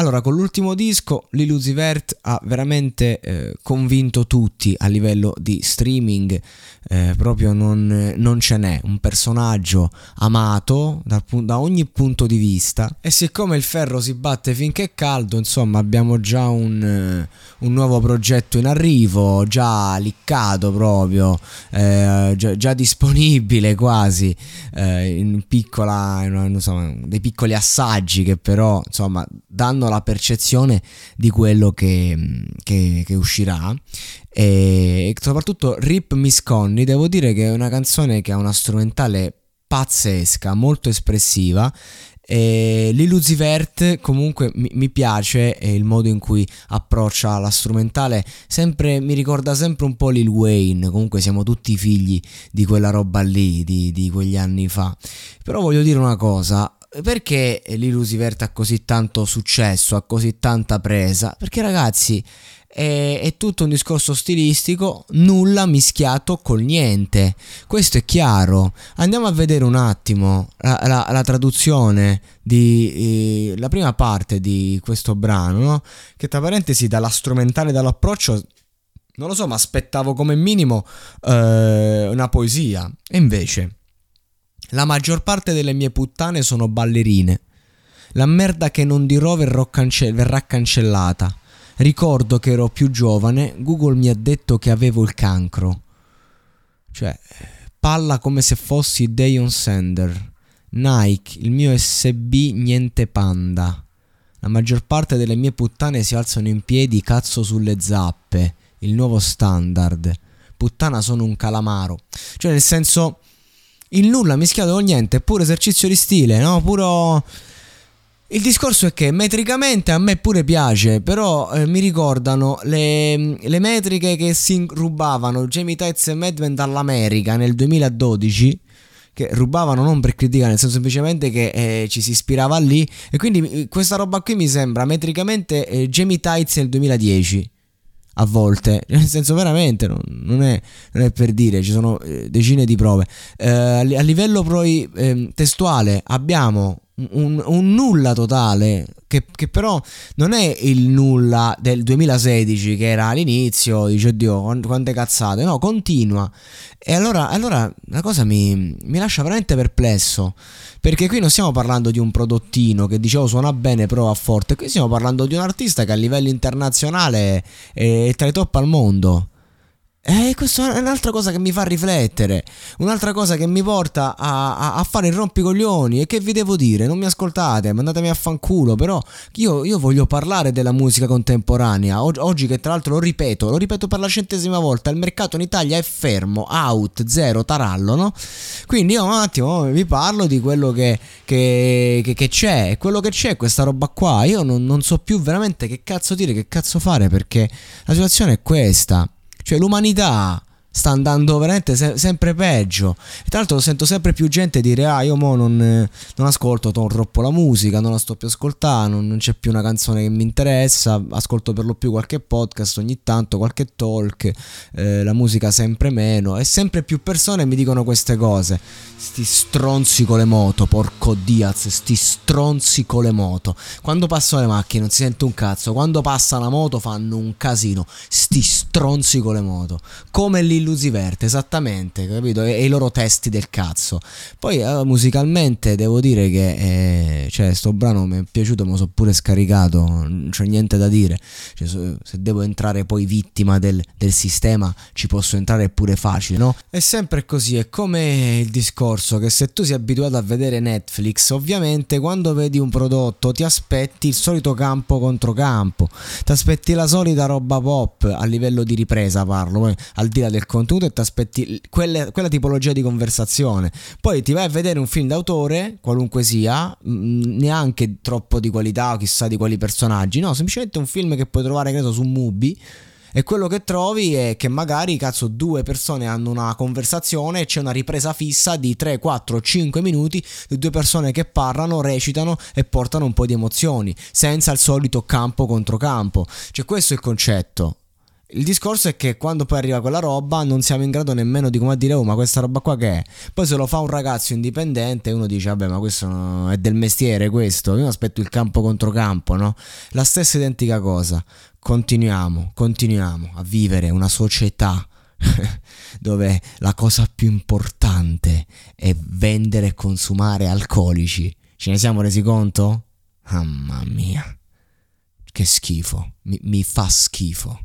Allora, con l'ultimo disco, Lil Uzi Vert ha veramente eh, convinto tutti a livello di streaming, eh, proprio non, non, ce n'è, un personaggio amato da, da, ogni punto di vista. E siccome il ferro si batte finché è caldo, insomma abbiamo già un, eh, un nuovo progetto in arrivo, già liccato proprio, eh, già, già, disponibile quasi, eh, in piccola, in, so, dei piccoli assaggi che però insomma danno la percezione di quello che, che, che uscirà e soprattutto Rip Miss Connie devo dire che è una canzone che ha una strumentale pazzesca molto espressiva e Vert comunque mi, mi piace il modo in cui approccia la strumentale, sempre, mi ricorda sempre un po' Lil Wayne, comunque siamo tutti figli di quella roba lì, di, di quegli anni fa. Però voglio dire una cosa, perché l'Illusivert ha così tanto successo, ha così tanta presa? Perché ragazzi è, è, tutto un discorso stilistico, nulla mischiato col niente. Questo è chiaro. Andiamo a vedere un attimo la, la, la traduzione di eh, la prima parte di questo brano, no? che tra parentesi dalla strumentale dall'approccio non lo so, ma aspettavo come minimo eh, una poesia. E invece, la maggior parte delle mie puttane sono ballerine. La merda che non dirò cance- verrà cancellata. Ricordo che ero più giovane, Google mi ha detto che avevo il cancro. Cioè, palla come se fossi Dayon Sender. Nike, il mio SB niente panda. La maggior parte delle mie puttane si alzano in piedi cazzo sulle zappe. Il nuovo standard. Puttana sono un calamaro. Cioè, nel senso, il nulla mischiato con niente, pure esercizio di stile, no? Puro il discorso è che metricamente a me pure piace, però eh, mi ricordano le, le, metriche che si rubavano Jamie Tights e Madman dall'America nel 2012 che rubavano non per criticare, nel senso semplicemente che eh, ci si ispirava lì e quindi eh, questa roba qui mi sembra metricamente eh, Jamie Tights nel 2010 a volte, nel senso veramente non, non, è, non è, per dire, ci sono eh, decine di prove. Eh, a livello poi eh, testuale abbiamo un, un nulla totale che, che, però non è il nulla del 2016 che era all'inizio, dice oddio quante cazzate, no, continua. E allora, allora la cosa mi, mi, lascia veramente perplesso, perché qui non stiamo parlando di un prodottino che dicevo suona bene, prova forte, qui stiamo parlando di un artista che a livello internazionale è tra i top al mondo. E questa è un'altra cosa che mi fa riflettere, un'altra cosa che mi porta a, a, a, fare il rompicoglioni. E che vi devo dire? Non mi ascoltate, mandatemi a fanculo. Però io, io voglio parlare della musica contemporanea. Oggi, oggi, che tra l'altro lo ripeto, lo ripeto per la centesima volta: il mercato in Italia è fermo, out, zero, tarallo, no? Quindi io un attimo vi parlo di quello che, che, che, che c'è. Quello che c'è questa roba qua. Io non, non so più veramente che cazzo dire, che cazzo fare, perché la situazione è questa. Cioè l'umanità sta andando veramente se- sempre peggio. E tra l'altro sento sempre più gente dire: Ah, io mo non, non ascolto troppo la musica, non la sto più ascoltando, non c'è più una canzone che mi interessa. Ascolto per lo più qualche podcast ogni tanto, qualche talk, eh, la musica sempre meno. E sempre più persone mi dicono queste cose. Sti stronzi con le moto, porco Diaz, sti stronzi con le moto. Quando passano le macchine non si sente un cazzo, quando passa la moto fanno un casino. Sti stronzi con le moto. Come lì Illusiverte, esattamente, capito? E, e, i loro testi del cazzo. Poi eh, musicalmente devo dire che eh, cioè, sto brano mi è piaciuto, me lo so pure scaricato, non c'è niente da dire. Cioè, se devo entrare poi vittima del, del, sistema, ci posso entrare pure facile, no? È sempre così, è come il discorso che se tu sei abituato a vedere Netflix, ovviamente quando vedi un prodotto ti aspetti il solito campo contro campo, ti aspetti la solita roba pop a livello di ripresa, parlo, al di là del contenuto e ti aspetti quelle, quella tipologia di conversazione. Poi ti vai a vedere un film d'autore, qualunque sia, neanche troppo di qualità o chissà di quali personaggi, no, semplicemente un film che puoi trovare, credo, su Mubi. E quello che trovi è che magari, cazzo, due persone hanno una conversazione e c'è una ripresa fissa di 3, 4, 5 minuti di due persone che parlano, recitano e portano un po' di emozioni, senza il solito campo contro campo. Cioè, questo è il concetto. Il discorso è che quando poi arriva quella roba non siamo in grado nemmeno di come dire oh ma questa roba qua che è? Poi se lo fa un ragazzo indipendente uno dice vabbè ma questo è del mestiere questo, io aspetto il campo contro campo, no? La stessa identica cosa, continuiamo, continuiamo a vivere una società dove la cosa più importante è vendere e consumare alcolici. Ce ne siamo resi conto? Mamma mia, che schifo, mi, mi fa schifo.